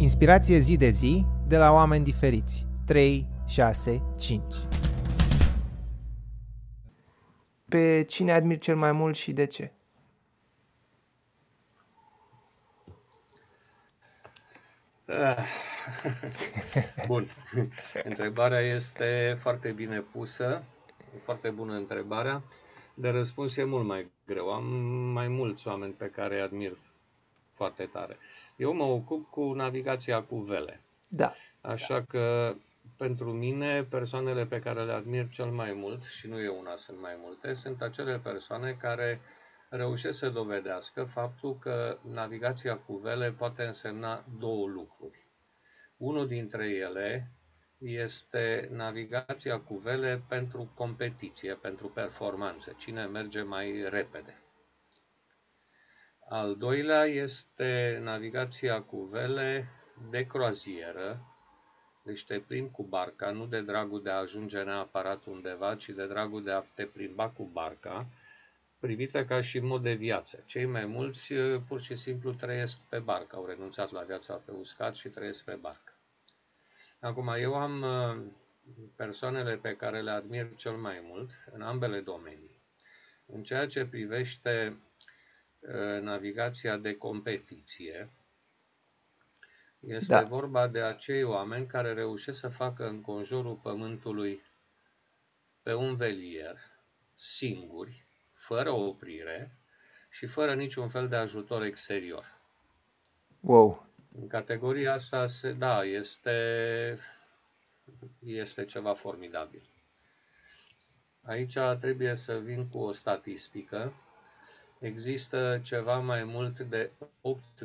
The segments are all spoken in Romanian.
Inspirație zi de zi de la oameni diferiți. 3, 6, 5. Pe cine admiri cel mai mult și de ce? Ah. Bun. Întrebarea este foarte bine pusă, foarte bună întrebarea. De răspuns e mult mai greu. Am mai mulți oameni pe care îi admir foarte tare. Eu mă ocup cu navigația cu vele. Da. Așa că pentru mine, persoanele pe care le admir cel mai mult, și nu e una, sunt mai multe, sunt acele persoane care reușesc să dovedească faptul că navigația cu vele poate însemna două lucruri. Unul dintre ele este navigația cu vele pentru competiție, pentru performanță, cine merge mai repede. Al doilea este navigația cu vele de croazieră, deci te plimbi cu barca, nu de dragul de a ajunge neapărat undeva, ci de dragul de a te plimba cu barca, privită ca și mod de viață. Cei mai mulți pur și simplu trăiesc pe barcă, au renunțat la viața pe uscat și trăiesc pe barcă. Acum, eu am uh, persoanele pe care le admir cel mai mult în ambele domenii. În ceea ce privește uh, navigația de competiție, este da. vorba de acei oameni care reușesc să facă în conjurul Pământului pe un velier, singuri, fără oprire și fără niciun fel de ajutor exterior. Wow! În categoria asta, da, este, este ceva formidabil. Aici trebuie să vin cu o statistică. Există ceva mai mult de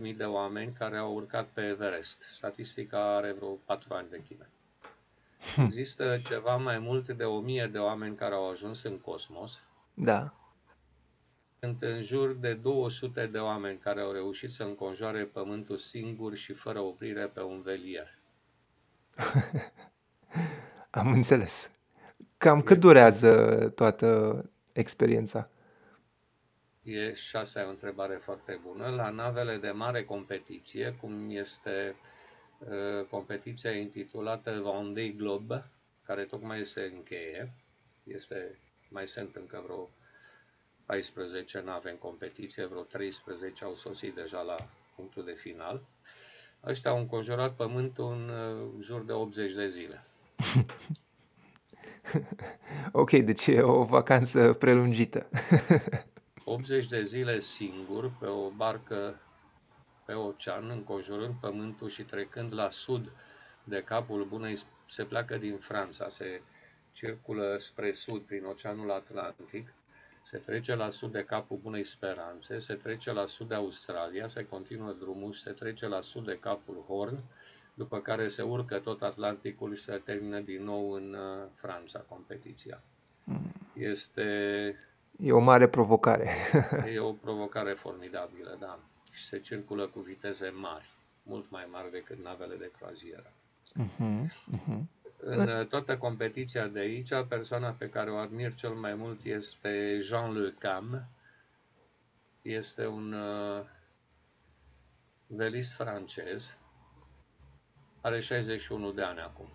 8.000 de oameni care au urcat pe Everest. Statistica are vreo 4 ani vechime. Există ceva mai mult de 1000 de oameni care au ajuns în cosmos. Da sunt în jur de 200 de oameni care au reușit să înconjoare pământul singur și fără oprire pe un velier. Am înțeles. Cam cât durează toată experiența? E și asta e o întrebare foarte bună. La navele de mare competiție, cum este uh, competiția intitulată Vendée Globe, care tocmai se încheie, este, mai sunt încă vreo 14 nave în competiție, vreo 13 au sosit deja la punctul de final. Ăștia au înconjurat pământul în uh, jur de 80 de zile. ok, deci e o vacanță prelungită. 80 de zile singur pe o barcă pe ocean, înconjurând pământul și trecând la sud de capul bunei, se pleacă din Franța, se circulă spre sud prin Oceanul Atlantic se trece la sud de capul Bunei Speranțe, se trece la sud de Australia, se continuă drumul și se trece la sud de capul Horn, după care se urcă tot Atlanticul și se termină din nou în uh, Franța competiția. Hmm. Este... E o mare provocare. e o provocare formidabilă, da. Și se circulă cu viteze mari, mult mai mari decât navele de croazieră. Uh-huh, uh-huh. În uh, toată competiția de aici, persoana pe care o admir cel mai mult este Jean Le Cam. Este un uh, velist francez. Are 61 de ani acum.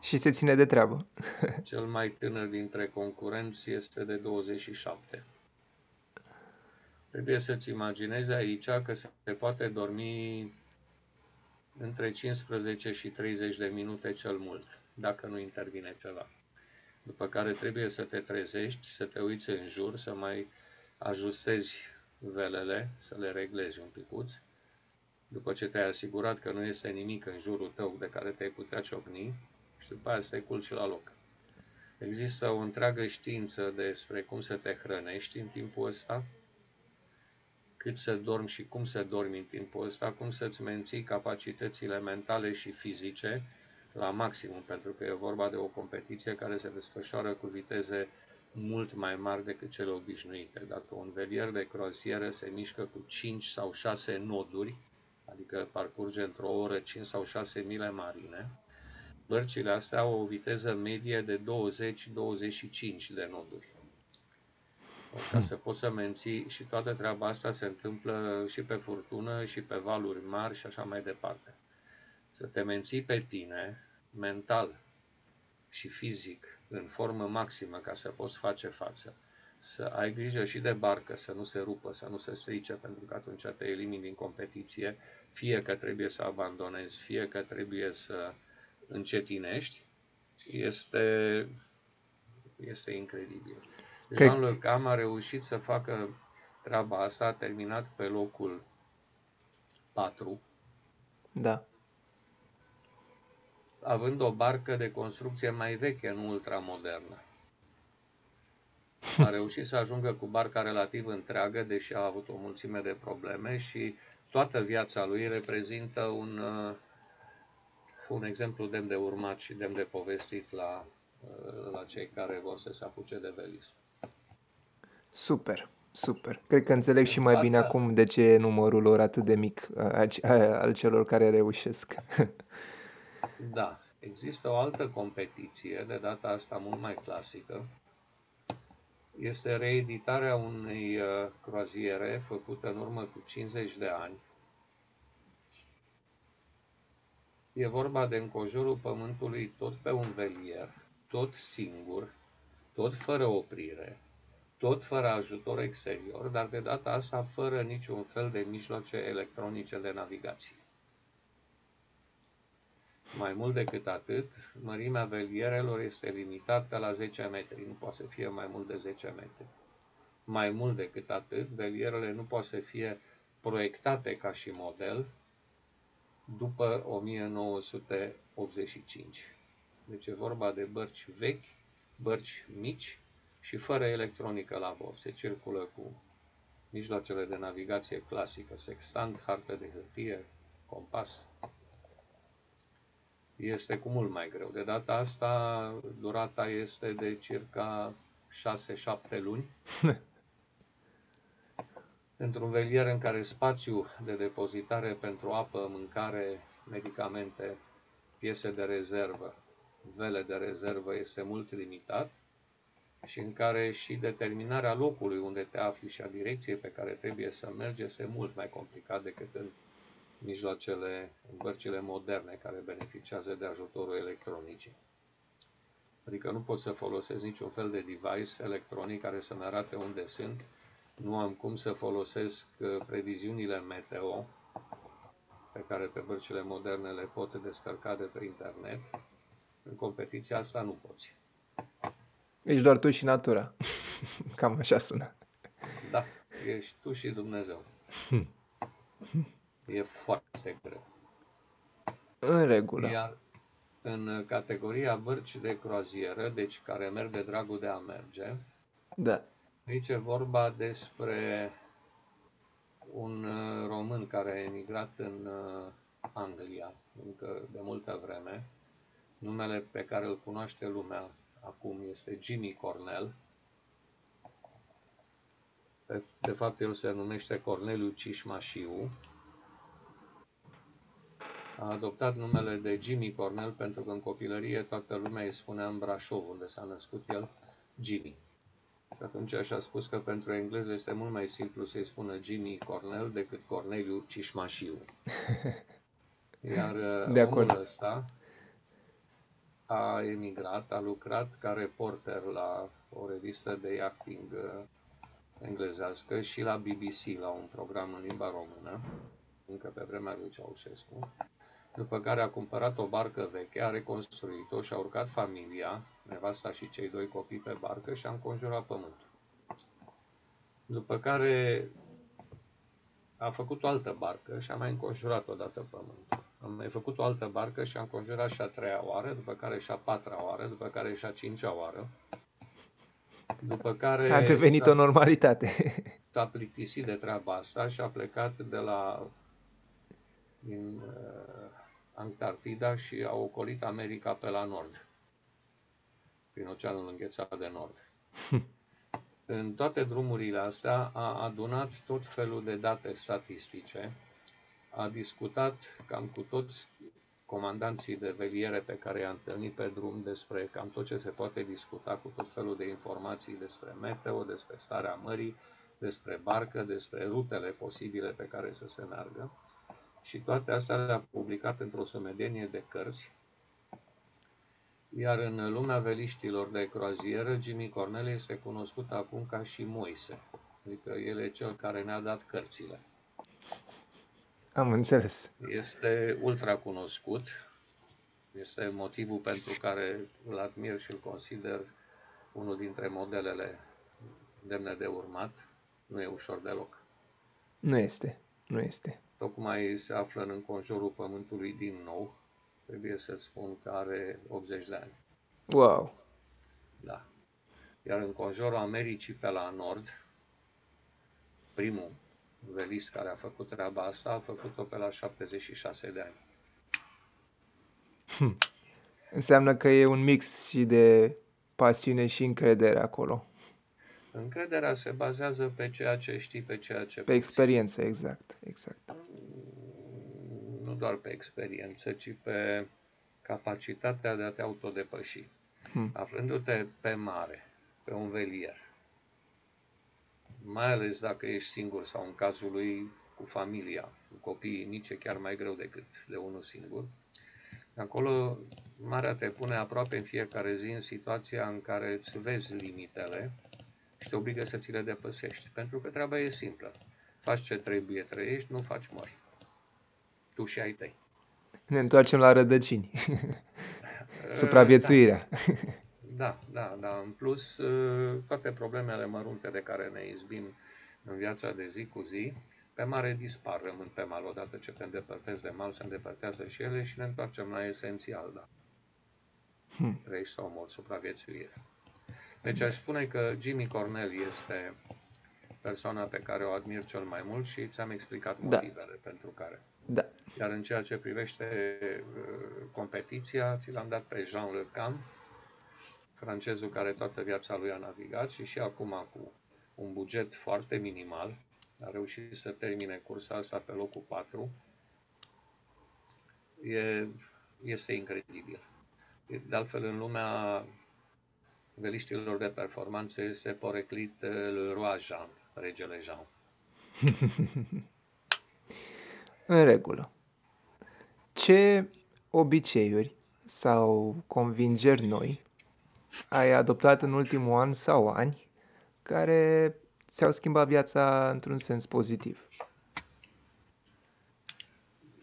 Și se ține de treabă. Cel mai tânăr dintre concurenți este de 27. Trebuie să-ți imaginezi aici că se poate dormi între 15 și 30 de minute cel mult, dacă nu intervine ceva. După care trebuie să te trezești, să te uiți în jur, să mai ajustezi velele, să le reglezi un picuț. După ce te-ai asigurat că nu este nimic în jurul tău de care te-ai putea ciocni, și după aia să te culci la loc. Există o întreagă știință despre cum să te hrănești în timpul ăsta, cât să dormi și cum să dormi în timpul ăsta, cum să-ți menții capacitățile mentale și fizice la maximum, pentru că e vorba de o competiție care se desfășoară cu viteze mult mai mari decât cele obișnuite. Dacă un velier de croazieră se mișcă cu 5 sau 6 noduri, adică parcurge într-o oră 5 sau 6 mile marine, bărcile astea au o viteză medie de 20-25 de noduri. ca să poți să menții și toată treaba asta se întâmplă și pe furtună și pe valuri mari și așa mai departe. Să te menții pe tine mental și fizic în formă maximă ca să poți face față. Să ai grijă și de barcă, să nu se rupă, să nu se strice, pentru că atunci te elimini din competiție, fie că trebuie să abandonezi, fie că trebuie să încetinești, este, este incredibil. Jean-Luc Cam a reușit să facă treaba asta, a terminat pe locul 4. Da. Având o barcă de construcție mai veche, nu ultramodernă. A reușit să ajungă cu barca relativ întreagă, deși a avut o mulțime de probleme și toată viața lui reprezintă un, uh, un exemplu demn de urmat și demn de povestit la, uh, la cei care vor să se apuce de velism. Super, super. Cred că înțeleg și mai bine acum de ce e numărul lor atât de mic al celor care reușesc. Da, există o altă competiție, de data asta mult mai clasică. Este reeditarea unei uh, croaziere făcută în urmă cu 50 de ani. E vorba de încojurul pământului tot pe un velier, tot singur, tot fără oprire, tot fără ajutor exterior, dar de data asta fără niciun fel de mijloace electronice de navigație. Mai mult decât atât, mărimea velierelor este limitată la 10 metri, nu poate să fie mai mult de 10 metri. Mai mult decât atât, velierele nu pot să fie proiectate ca și model după 1985. Deci e vorba de bărci vechi, bărci mici, și fără electronică la bord. Se circulă cu mijloacele de navigație clasică, sextant, hartă de hârtie, compas. Este cu mult mai greu. De data asta, durata este de circa 6-7 luni. Într-un velier în care spațiu de depozitare pentru apă, mâncare, medicamente, piese de rezervă, vele de rezervă este mult limitat, și în care și determinarea locului unde te afli și a direcției pe care trebuie să mergi este mult mai complicat decât în mijloacele, în bărcile moderne care beneficiază de ajutorul electronicii. Adică nu pot să folosesc niciun fel de device electronic care să-mi arate unde sunt, nu am cum să folosesc uh, previziunile meteo pe care pe bărcile moderne le pot descărca de pe internet. În competiția asta nu poți. Ești doar tu și natura. Cam așa sună. Da, ești tu și Dumnezeu. E foarte greu. În regulă. Iar în categoria bărci de croazieră, deci care merg de dragul de a merge, da. Aici e vorba despre un uh, român care a emigrat în uh, Anglia încă de multă vreme, numele pe care îl cunoaște lumea acum este Jimmy Cornell. De fapt, el se numește Corneliu Cișmașiu. A adoptat numele de Jimmy Cornell pentru că în copilărie toată lumea îi spunea în Brașov, unde s-a născut el, Jimmy. Și atunci așa spus că pentru engleză este mult mai simplu să-i spună Jimmy Cornell decât Corneliu Cișmașiu. Iar de omul acord. ăsta, a emigrat, a lucrat ca reporter la o revistă de yachting uh, englezească și la BBC, la un program în limba română, încă pe vremea lui Ceaușescu, după care a cumpărat o barcă veche, a reconstruit-o și a urcat familia, nevasta și cei doi copii pe barcă și a înconjurat pământul. După care a făcut o altă barcă și a mai înconjurat odată pământul. Am mai făcut o altă barcă și am conjurat și a treia oară, după care și a patra oară, după care și a cincea oară. După care a devenit o normalitate. S-a plictisit de treaba asta și a plecat de la din uh, Antarctica și a ocolit America pe la nord, prin Oceanul Înghețat de Nord. În toate drumurile astea a adunat tot felul de date statistice, a discutat cam cu toți comandanții de veliere pe care i-am întâlnit pe drum despre cam tot ce se poate discuta cu tot felul de informații despre meteo, despre starea mării, despre barcă, despre rutele posibile pe care să se meargă. Și toate astea le-a publicat într-o sumedenie de cărți. Iar în lumea veliștilor de croazieră, Jimmy Cornell este cunoscut acum ca și Moise. Adică el e cel care ne-a dat cărțile. Am înțeles. Este ultra cunoscut. Este motivul pentru care îl admir și îl consider unul dintre modelele demne de urmat. Nu e ușor deloc. Nu este. Nu este. Tocmai se află în înconjurul Pământului din nou. Trebuie să spun că are 80 de ani. Wow. Da. Iar în conjurul Americii pe la nord, primul velist care a făcut treaba asta a făcut-o pe la 76 de ani. Hm. Înseamnă că e un mix și de pasiune și încredere acolo. Încrederea se bazează pe ceea ce știi, pe ceea ce... Pe experiență, exact. exact. Nu doar pe experiență, ci pe capacitatea de a te autodepăși. Hmm. Aflându-te pe mare, pe un velier, mai ales dacă ești singur sau în cazul lui cu familia, cu copiii mici, e chiar mai greu decât de unul singur. Acolo marea te pune aproape în fiecare zi în situația în care îți vezi limitele și te obligă să ți le depăsești. Pentru că treaba e simplă. Faci ce trebuie, trăiești, nu faci mori. Tu și ai tăi. Ne întoarcem la rădăcini. Supraviețuirea. Da, da, da. În plus, ă, toate problemele mărunte de care ne izbim în viața de zi cu zi, pe mare dispar, rămân pe mal. Odată ce te îndepărtezi de mal, se îndepărtează și ele și ne întoarcem la esențial, da. Hmm. Trăiești sau mor, supraviețuire. Deci aș spune că Jimmy Cornell este persoana pe care o admir cel mai mult și ți-am explicat da. motivele da. pentru care. Da. Iar în ceea ce privește uh, competiția, ți l-am dat pe Jean Le Cam, francezul care toată viața lui a navigat și și acum cu un buget foarte minimal, a reușit să termine cursa asta pe locul 4. E, este incredibil. De altfel, în lumea veliștilor de performanță este poreclit le roi Jean, regele Jean. în regulă. Ce obiceiuri sau convingeri noi ai adoptat în ultimul an sau ani care ți-au schimbat viața într-un sens pozitiv?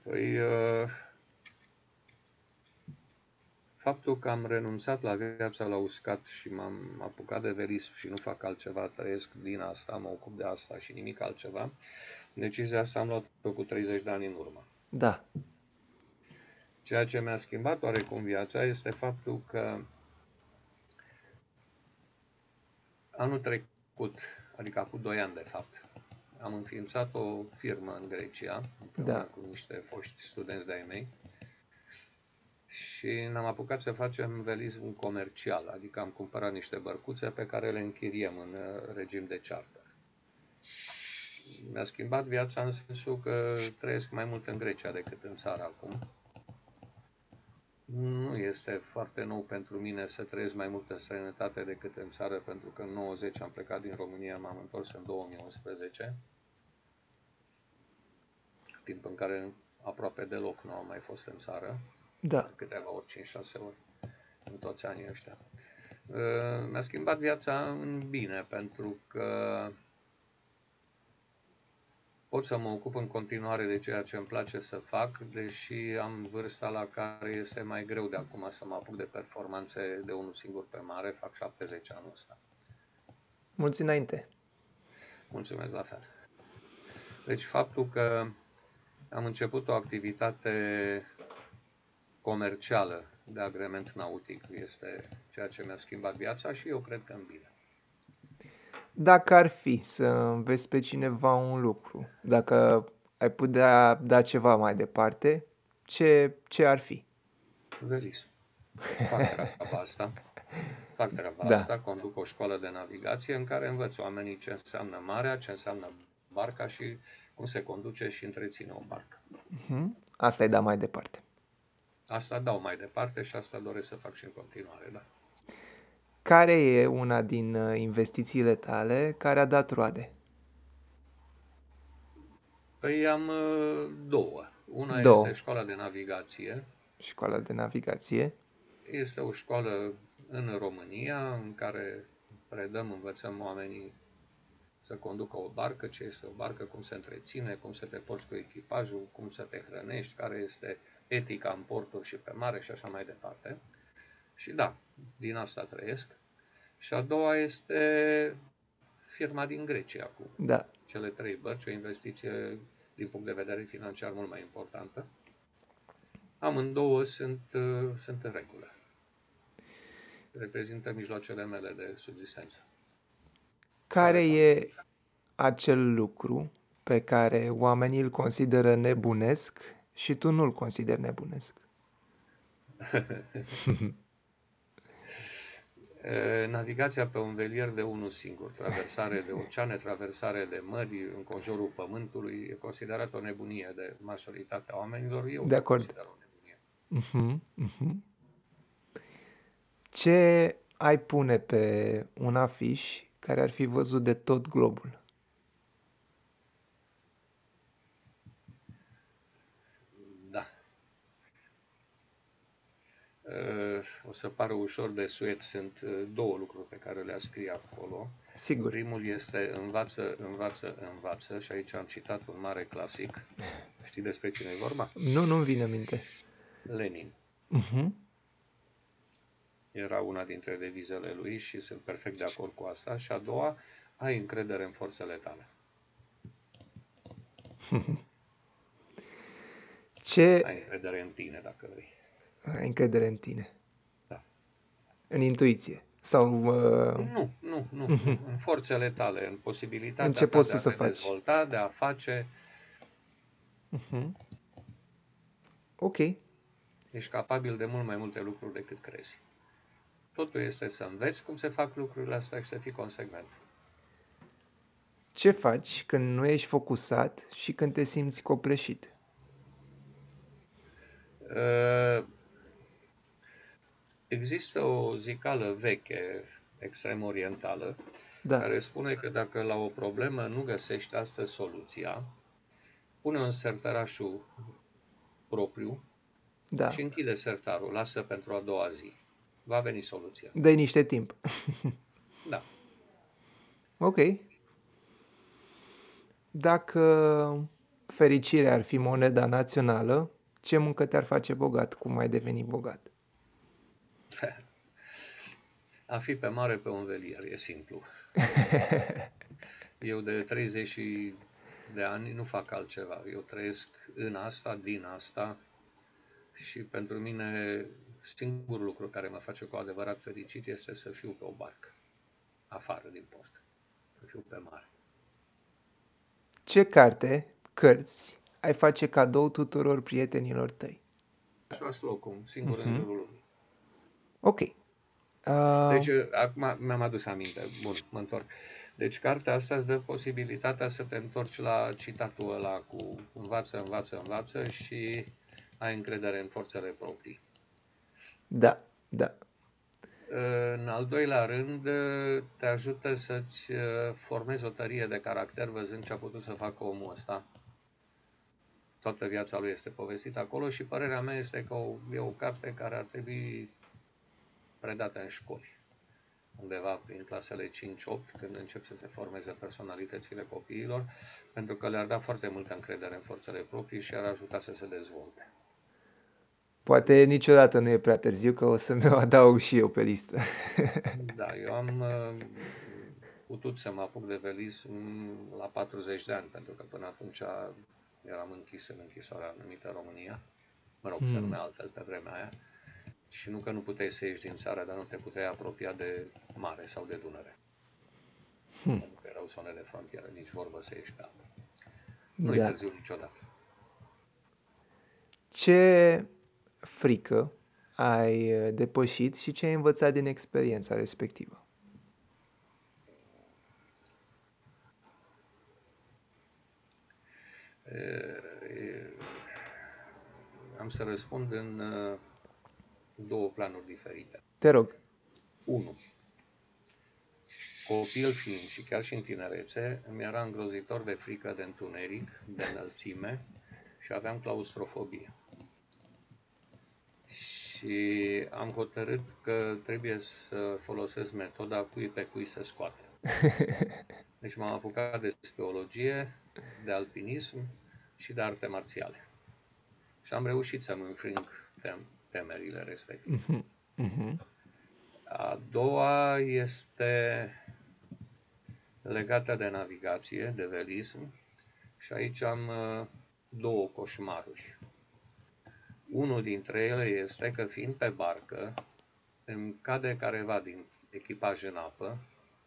Păi, uh, faptul că am renunțat la viața la uscat și m-am apucat de verism și nu fac altceva, trăiesc din asta, mă ocup de asta și nimic altceva, decizia asta am luat-o cu 30 de ani în urmă. Da. Ceea ce mi-a schimbat oarecum viața este faptul că Anul trecut, adică acum 2 ani de fapt, am înființat o firmă în Grecia, împreună da. cu niște foști studenți de-ai mei, și ne-am apucat să facem velism comercial, adică am cumpărat niște bărcuțe pe care le închiriem în uh, regim de charter. Mi-a schimbat viața în sensul că trăiesc mai mult în Grecia decât în țară acum nu este foarte nou pentru mine să trăiesc mai mult în străinătate decât în țară, pentru că în 90 am plecat din România, m-am întors în 2011, timp în care aproape deloc nu am mai fost în țară, da. câteva ori, 5-6 ori, în toți anii ăștia. Uh, mi-a schimbat viața în bine, pentru că pot să mă ocup în continuare de ceea ce îmi place să fac, deși am vârsta la care este mai greu de acum să mă apuc de performanțe de unul singur pe mare, fac 70 anul ăsta. Mulți înainte! Mulțumesc la fel! Deci faptul că am început o activitate comercială de agrement nautic este ceea ce mi-a schimbat viața și eu cred că în bine. Dacă ar fi să înveți pe cineva un lucru, dacă ai putea da ceva mai departe, ce, ce ar fi? Veris. Fac treaba asta. Fac treaba da. asta, conduc o școală de navigație în care învăț oamenii ce înseamnă marea, ce înseamnă barca și cum se conduce și întreține o barcă. Uh-huh. Asta e da mai departe. Asta dau mai departe și asta doresc să fac și în continuare, da. Care e una din uh, investițiile tale care a dat roade? Păi am uh, două. Una Două. este școala de navigație. Școala de navigație. Este o școală în România în care predăm, învățăm oamenii să conducă o barcă, ce este o barcă, cum se întreține, cum să te porți cu echipajul, cum să te hrănești, care este etica în porturi și pe mare și așa mai departe. Și da, din asta trăiesc. Și a doua este firma din Grecia cu Da. cele trei bărci, o investiție din punct de vedere financiar mult mai importantă. Amândouă sunt, uh, sunt în regulă. Reprezintă mijloacele mele de subsistență. Care e acel lucru pe care oamenii îl consideră nebunesc și tu nu-l consideri nebunesc? E, Navigația pe un velier de unul singur, traversare de oceane, traversare de mări, în conjurul pământului, e considerată o nebunie de majoritatea oamenilor. Eu De nu acord. consider o nebunie. Mhm, mhm. Ce ai pune pe un afiș care ar fi văzut de tot globul? Da. E, O să pară ușor de suet, sunt e, două lucruri pe care le scrie acolo. Sigur. Primul este învață, învață, învață și aici am citat un mare clasic. Știi despre cine e vorba? Nu, nu-mi vine în minte. Lenin. Mhm. Era una dintre devizele lui și sunt perfect de acord cu asta. Și a doua, ai încredere în forțele tale. Ce Ai încredere în tine, dacă vrei. Ai încredere în tine? Da. În intuiție? Sau uh, Nu, nu, nu. În forțele tale, în posibilitatea În ce ta poți de tu a să te faci. dezvolta, de a face. ok. Ești capabil de mult mai multe lucruri decât crezi. Totul este să înveți cum se fac lucrurile astea și să fii consecvent. Ce faci când nu ești focusat și când te simți copleșit? Uh, Există o zicală veche, extrem orientală, Da. care spune că dacă la o problemă nu găsești astăzi soluția, pune un sertărașul propriu Da. și închide sertarul, lasă pentru a doua zi. Va veni soluția. Dă niște timp. Da. Ok. Dacă fericirea ar fi moneda națională, ce muncă te-ar face bogat? Cum ai deveni bogat? A fi pe mare pe un velier, e simplu. Eu de 30 și de ani nu fac altceva. Eu trăiesc în asta, din asta și pentru mine singurul lucru care mă face cu adevărat fericit este să fiu pe o barcă, afară din port, să fiu pe mare. Ce carte, cărți, ai face cadou tuturor prietenilor tăi? Așa locul, singur în jurul lumii. Ok. Uh, Deci, acum mi-am adus aminte. Bun, mă întorc. Deci, cartea asta îți dă posibilitatea să te întorci la citatul ăla cu învață, învață, învață și ai încredere în forțele proprii. da, da. În al doilea rând, te ajută să-ți uh, formezi o tărie de caracter văzând ce a putut să facă omul ăsta. Toată viața lui este povestită acolo și părerea mea este că o, e o carte care ar trebui predată în școli. Undeva prin clasele 5-8, când încep să se formeze personalitățile copiilor, pentru că le-ar da foarte multă încredere în forțele proprii și ar ajuta să se dezvolte. Poate niciodată nu e prea târziu, că o să-mi o adaug și eu pe listă. Da, eu am uh, putut să mă apuc de velis mm, la 40 de ani, pentru că până atunci eram închis în închisoarea numită România. Mă rog, se numea altfel pe vremea aia. Și nu că nu puteai să ieși din țară, dar nu te puteai apropia de mare sau de Dunăre. Pentru că erau zone de frontieră, nici vorbă să ieși pe apă. Nu e Da. târziu niciodată. Ce frică ai uh, depășit și ce ai învățat din experiența respectivă? E, am Am să răspund în uh, două planuri diferite. Te rog. 1. Copil fiind și chiar și în tinerețe, mi era îngrozitor de frică de întuneric, de înălțime și aveam claustrofobie. Și am hotărât că trebuie să folosesc metoda cui pe cui se scoate. Deci m-am apucat de speologie, de alpinism și de arte marțiale. Și am reușit să-mi înfrâng tem- temerile respective. Mhm. A doua este legată de navigație, de velism și aici am uh, două coșmaruri. Unul dintre ele este că fiind pe barcă, îmi cade careva din echipaj în apă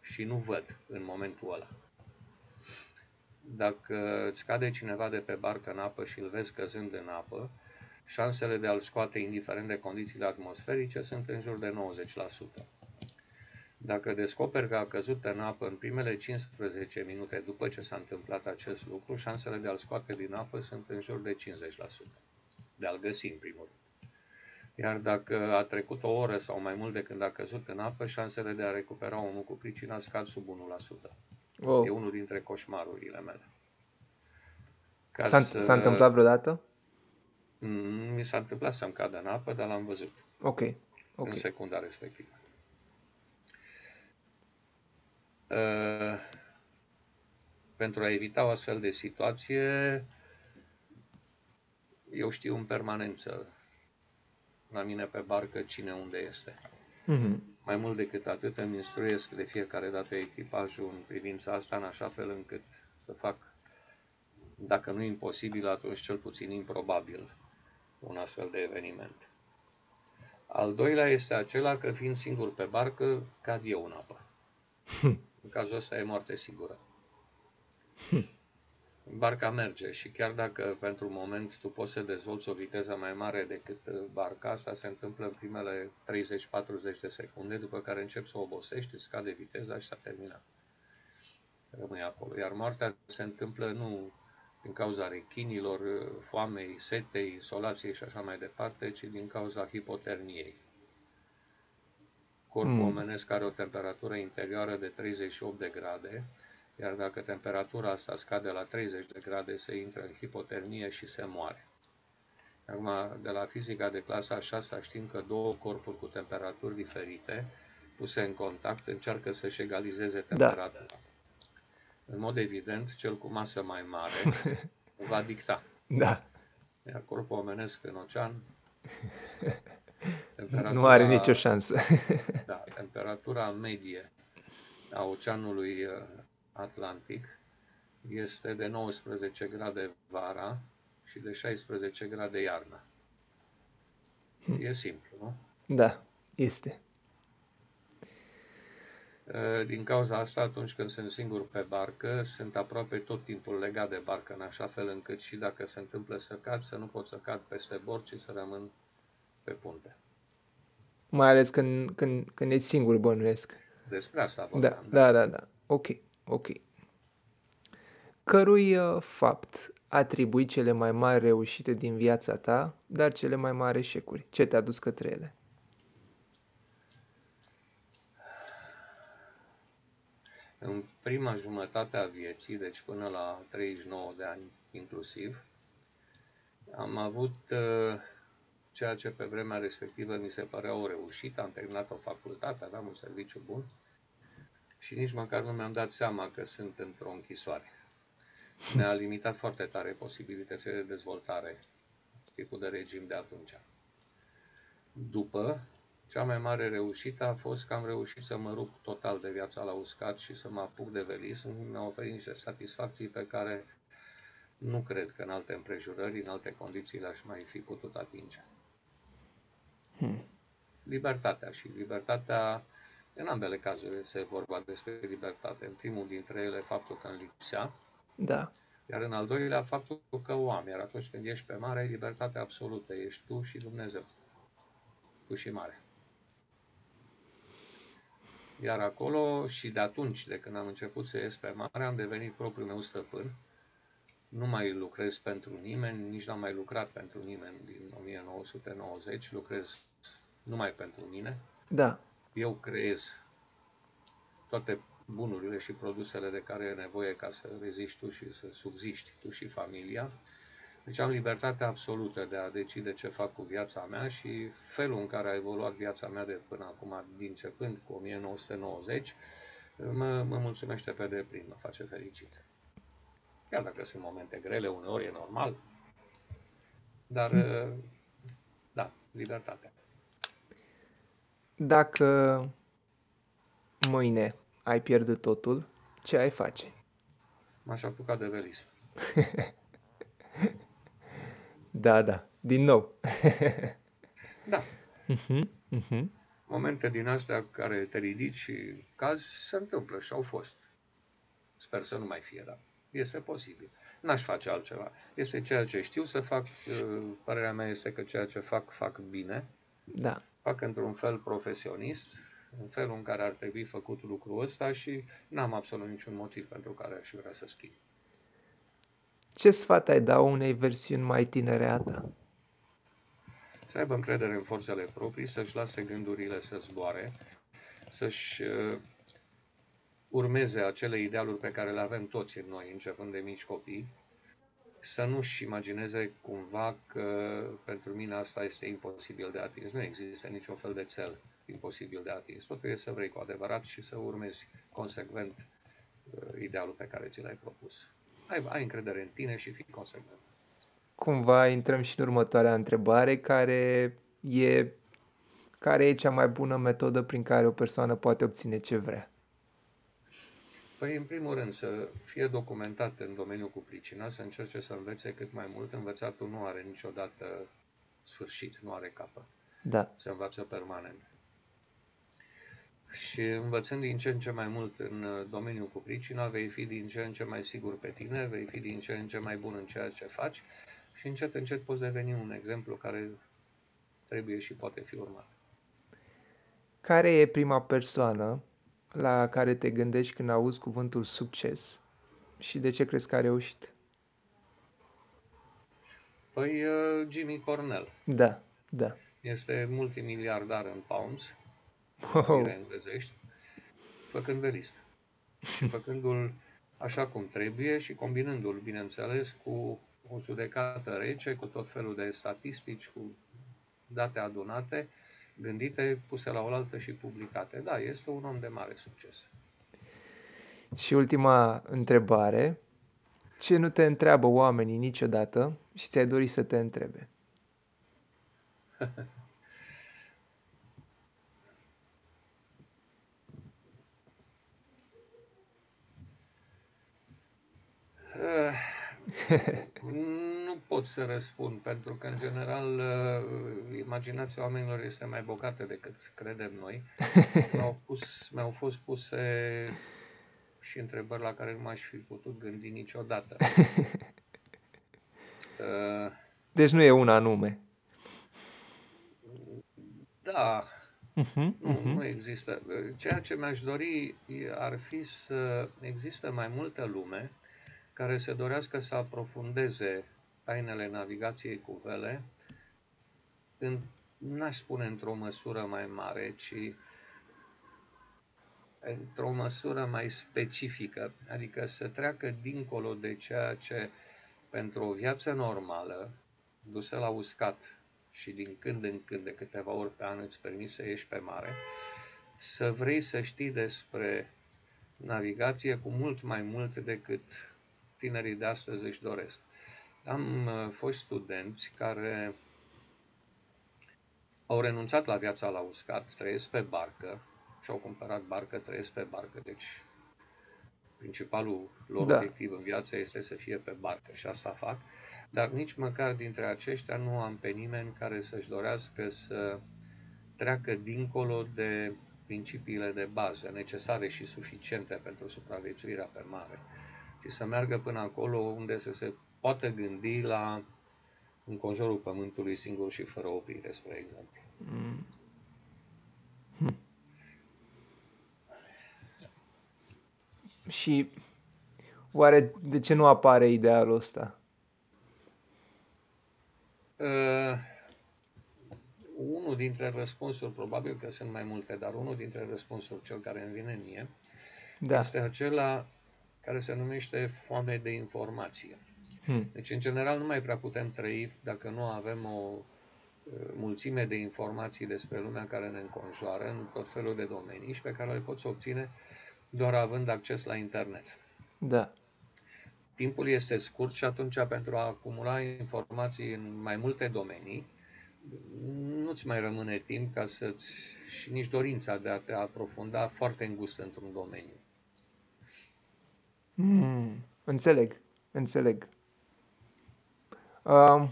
și nu văd în momentul ăla. Dacă îți cade cineva de pe barcă în apă și îl vezi căzând în apă, șansele de a-l scoate indiferent de condițiile atmosferice sunt în jur de 90%. Dacă descoperi că a căzut în apă în primele 15 minute după ce s-a întâmplat acest lucru, șansele de a-l scoate din apă sunt în jur de 50%. De a-l găsi în primul rând. Iar dacă a trecut o oră sau mai mult de când a căzut în apă, șansele de a recupera omul cu pricina scad sub 1%. Wow. E unul dintre coșmarurile mele. Ca S-a, să- s-a întâmplat vreodată? Mm, Mi s-a întâmplat să-mi cadă în apă, dar l-am văzut Ok. Ok. în secunda respectivă. Uh, pentru a evita o astfel de situație, eu știu în permanență la mine pe barcă cine unde este. Mhm. Mai mult decât atât îmi instruiesc de fiecare dată echipajul în privința asta, în așa fel încât să fac, dacă nu imposibil, atunci cel puțin improbabil, un astfel de eveniment. Al doilea este acela că fiind singur pe barcă, cad eu în apă. În cazul ăsta e moarte sigură. Barca merge și chiar dacă pentru un moment tu poți să dezvolți o viteză mai mare decât uh, barca, asta se întâmplă în primele 30-40 de secunde, după care începi să obosești, îți scade viteza și s-a terminat. Rămâi acolo. Iar moartea se întâmplă nu din cauza rechinilor, uh, foamei, setei, insolației și așa mai departe, ci din cauza hipotermiei. Corpul Mm. omenesc are o temperatură interioară de 38 de grade, iar dacă temperatura asta scade la 30 de grade, se intră în hipotermie și se moare. Acum, de la fizica de clasa a 6 știm că două corpuri cu temperaturi diferite, puse în contact, încearcă să-și egalizeze temperatura. În mod evident, cel cu masă mai mare va dicta. Da. Iar corpul omenesc în ocean, Nu are nicio șansă. Da, temperatura medie a Oceanului uh, Atlantic este de 19 grade vara și de 16 grade iarna. E simplu, nu? Da, este. Uh, Din cauza asta, atunci când sunt singur pe barcă, sunt aproape tot timpul legat de barcă, în așa fel încât și dacă se întâmplă să cad, să nu pot să cad peste bord, ci să rămân pe punte. Mai ales când, când, când e singur, bănuiesc. Despre asta Da, vorbeam. da, da, da. Ok, ok. Cărui uh, fapt atribui cele mai mari reușite din viața ta, dar cele mai mari eșecuri? Ce te-a dus către ele? În prima jumătate a vieții, deci până la 39 de ani inclusiv, am avut uh, ceea ce pe vremea respectivă mi se părea o reușită. Am terminat o facultate, aveam un serviciu bun și nici măcar nu mi-am dat seama că sunt într-o închisoare. Ne-a limitat foarte tare posibilitățile de dezvoltare, tipul de regim de atunci. După, cea mai mare reușită a fost că am reușit să mă rup total de viața la uscat și să mă apuc de velism. Mi-a oferit niște satisfacții pe care nu cred că în alte împrejurări, în alte condiții le-aș mai fi putut atinge. Libertatea și libertatea, în ambele cazuri este vorba despre libertate. În primul dintre ele faptul că îmi lipsea, Da, iar în al doilea faptul că o am. Iar atunci când ești pe mare, ai libertate absolută. Ești tu și Dumnezeu. Tu și mare. Iar acolo și de atunci, de când am început să ies pe mare, am devenit propriul meu stăpân nu mai lucrez pentru nimeni, nici n-am mai lucrat pentru nimeni din 1990, lucrez numai pentru mine. Da. Eu creez toate bunurile și produsele de care e nevoie ca să reziști tu și să subziști tu și familia. Deci am libertatea absolută de a decide ce fac cu viața mea și felul în care a evoluat viața mea de până acum, din începând cu 1990, mă, mă mulțumește pe deplin, mă face fericit. Chiar dacă sunt momente grele, uneori e normal, dar, hmm. da, libertatea. Dacă mâine ai pierdut totul, ce ai face? M-aș apuca de velism. da, da, din nou. da. Uh-huh, uh-huh. Momente din astea care te ridici și cazi se întâmplă și au fost. Sper să nu mai fie, dar este posibil. N-aș face altceva. Este ceea ce știu să fac. Uh, părerea mea este că ceea ce fac, fac bine. Da. Fac într-un fel profesionist, în felul în care ar trebui făcut lucrul ăsta și n-am absolut niciun motiv pentru care aș vrea să schimb. Ce sfat ai da unei versiuni mai tinere a ta? Să aibă încredere în forțele proprii, să-și lase gândurile să zboare, să-și uh, urmeze acele idealuri pe care le avem toți în noi, începând de mici copii, să nu-și imagineze cumva că pentru mine asta este imposibil de atins. Nu există niciun fel de cel imposibil de atins. Totul e să vrei cu adevărat și să urmezi consecvent uh, idealul pe care ți l-ai propus. Ai, ai încredere în tine și fii consecvent. Cumva intrăm și în următoarea întrebare, care e, care e cea mai bună metodă prin care o persoană poate obține ce vrea? Păi, în primul rând, să fie documentat în domeniul cu pricina, să încerce să învețe cât mai mult. Învățatul nu are niciodată sfârșit, nu are capă. Da. Se învață permanent. Și învățând din ce în ce mai mult în uh, domeniul cu pricina, vei fi din ce în ce mai sigur pe tine, vei fi din ce în ce mai bun în ceea ce faci și încet, încet poți deveni un exemplu care trebuie și poate fi urmat. Care e prima persoană la care te gândești când auzi cuvântul succes și de ce crezi că a reușit? Păi uh, Jimmy Cornell. Da, da. Este multimiliardar în pounds oh. englezești, făcând verism. Și făcându-l așa cum trebuie și combinându-l, bineînțeles, cu o judecată rece, cu tot felul de statistici, cu date adunate, gândite, puse la oaltă și publicate. Da, este un om de mare succes. Și ultima întrebare. Ce nu te întreabă oamenii niciodată și ți-ai dori să te întrebe? nu pot să răspund, pentru că, în general, uh, imaginația oamenilor este mai bogată decât credem noi. Mi-au, pus, mi-au fost puse și întrebări la care nu m-aș fi putut gândi niciodată. Uh, deci nu e una anume. Da, uh-huh, uh-huh. Nu, nu există. Ceea ce mi-aș dori ar fi să există mai multă lume care se dorească să aprofundeze tainele navigației cu vele, în, n-aș spune într-o măsură mai mare, ci într-o măsură mai specifică, adică să treacă dincolo de ceea ce pentru o viață normală, dusă la uscat și din când în când, de câteva ori pe an, îți permis să ieși pe mare, să vrei să știi despre navigație cu mult mai mult decât tinerii de astăzi își doresc. Am uh, fost studenți care au renunțat la viața la uscat, trăiesc pe barcă și au cumpărat barcă, trăiesc pe barcă. Deci principalul lor da. obiectiv în viață este să fie pe barcă și asta fac. Dar nici măcar dintre aceștia nu am pe nimeni care să-și dorească să treacă dincolo de principiile de bază necesare și suficiente pentru supraviețuirea pe mare și să meargă până acolo unde să se poată gândi la înconjurul Pământului singur și fără oprire, spre exemplu. Mm. Hm. Și Oare de ce nu apare idealul ăsta? Uh, unul dintre răspunsuri, probabil că sunt mai multe, dar unul dintre răspunsuri, cel care îmi vine mie, da. este acela care se numește foame de informație. Hmm. Deci, în general, nu mai prea putem trăi dacă nu avem o uh, mulțime de informații despre lumea care ne înconjoară în tot felul de domenii și pe care le poți obține doar având acces la internet. Da. Timpul este scurt și atunci pentru a acumula informații în mai multe domenii, nu-ți mai rămâne timp ca să-ți și nici dorința de a te aprofunda foarte îngust într-un domeniu. Mm, înțeleg, înțeleg. Uh,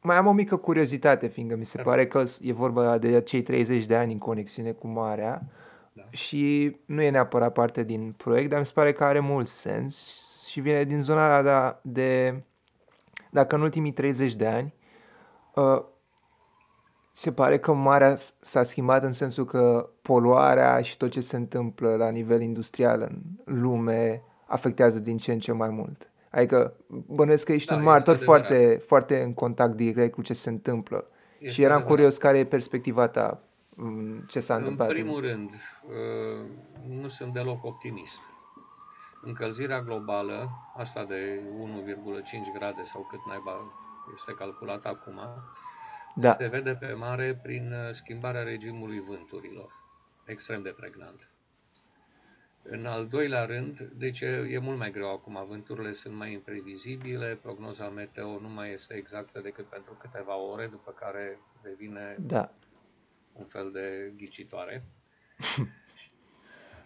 mai am o mică curiozitate, fiindcă mi se da. pare că e vorba de cei 30 de ani în conexiune cu Marea da. și nu e neapărat parte din proiect, dar mi se pare că are mult sens și vine din zona de, de dacă în ultimii 30 de ani uh, se pare că marea s-a schimbat în sensul că poluarea și tot ce se întâmplă la nivel industrial în lume afectează din ce în ce mai mult. Adică bănuiesc că ești da, un martor foarte, foarte în contact direct cu ce se întâmplă. Este și eram adevărat. curios care e perspectiva ta, mm, ce s-a întâmplat. În primul rând, uh, nu sunt deloc optimist. Încălzirea globală, asta de 1,5 grade sau cât naiba este calculat acum, da. se vede pe mare prin uh, schimbarea regimului vânturilor. Extrem de pregnant. În al doilea rând, deci e mult mai greu acum, vânturile sunt mai imprevizibile, prognoza meteo nu mai este exactă decât pentru câteva ore, după care devine da. un fel de ghicitoare.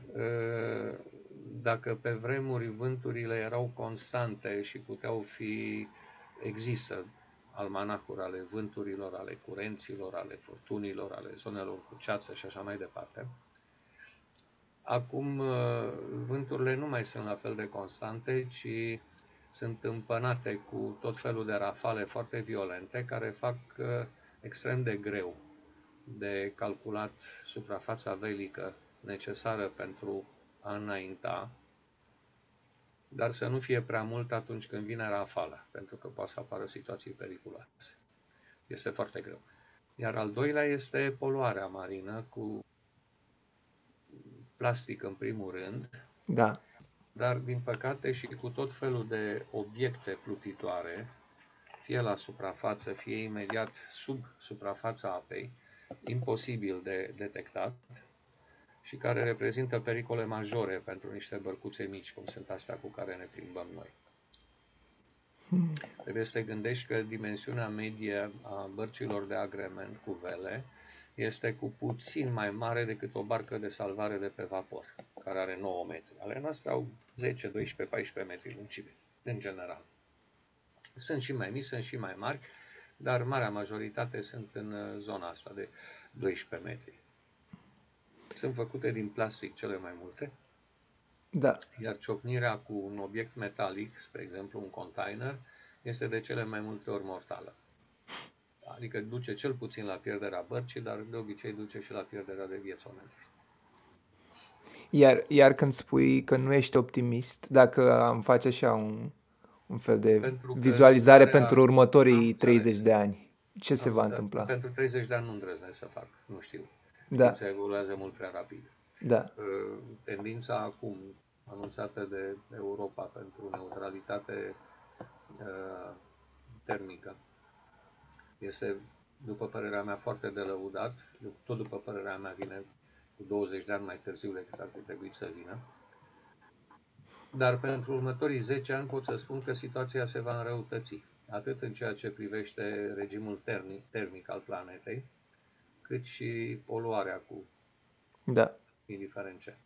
Uh, dacă pe vremuri vânturile erau constante și puteau fi, există almanacuri ale vânturilor, ale curenților, ale furtunilor, ale zonelor cu ceață și așa mai departe, Acum uh, vânturile nu mai sunt la fel de constante, ci sunt împănate cu tot felul de rafale foarte violente care fac uh, extrem de greu de calculat suprafața velică necesară pentru a înainta, dar să nu fie prea mult atunci când vine rafala, pentru că poate să apară situații periculoase. Este foarte greu. Iar al doilea este poluarea marină cu plastic în primul rând, da. dar din păcate și cu tot felul de obiecte plutitoare, fie la suprafață, fie imediat sub suprafața apei, imposibil de detectat și care reprezintă pericole majore pentru niște bărcuțe mici, cum sunt astea cu care ne plimbăm noi. Hmm. Trebuie să te gândești că dimensiunea medie a bărcilor de agrement cu vele este cu puțin mai mare decât o barcă de salvare de pe vapor, care are 9 metri. Ale noastre au 10, 12, 14 metri lungime, în general. Sunt și mai mici, sunt și mai mari, dar marea majoritate sunt în uh, zona asta de 12 metri. Sunt făcute din plastic cele mai multe, da. iar ciocnirea cu un obiect metalic, spre exemplu un container, este de cele mai multe ori mortală. Adică duce cel puțin la pierderea bărcii, dar de obicei duce și la pierderea de vieți omenești. Iar, iar când spui că nu ești optimist, dacă am face așa un, un fel de pentru vizualizare starea, pentru următorii 30 de ani, ce se va întâmpla? Pentru 30 de ani nu îndrăznesc să fac, nu știu. Da. Se evoluează mult prea rapid. Da. Uh, tendința acum anunțată de Europa pentru neutralitate uh, termică este, după părerea mea, foarte de lăudat. Tot după părerea mea vine cu 20 de ani mai târziu decât ar fi trebuit să vină. Dar pentru următorii 10 ani pot să spun că situația se va înrăutăți, atât în ceea ce privește regimul termic, termic al planetei, cât și poluarea cu da. indiferent ce.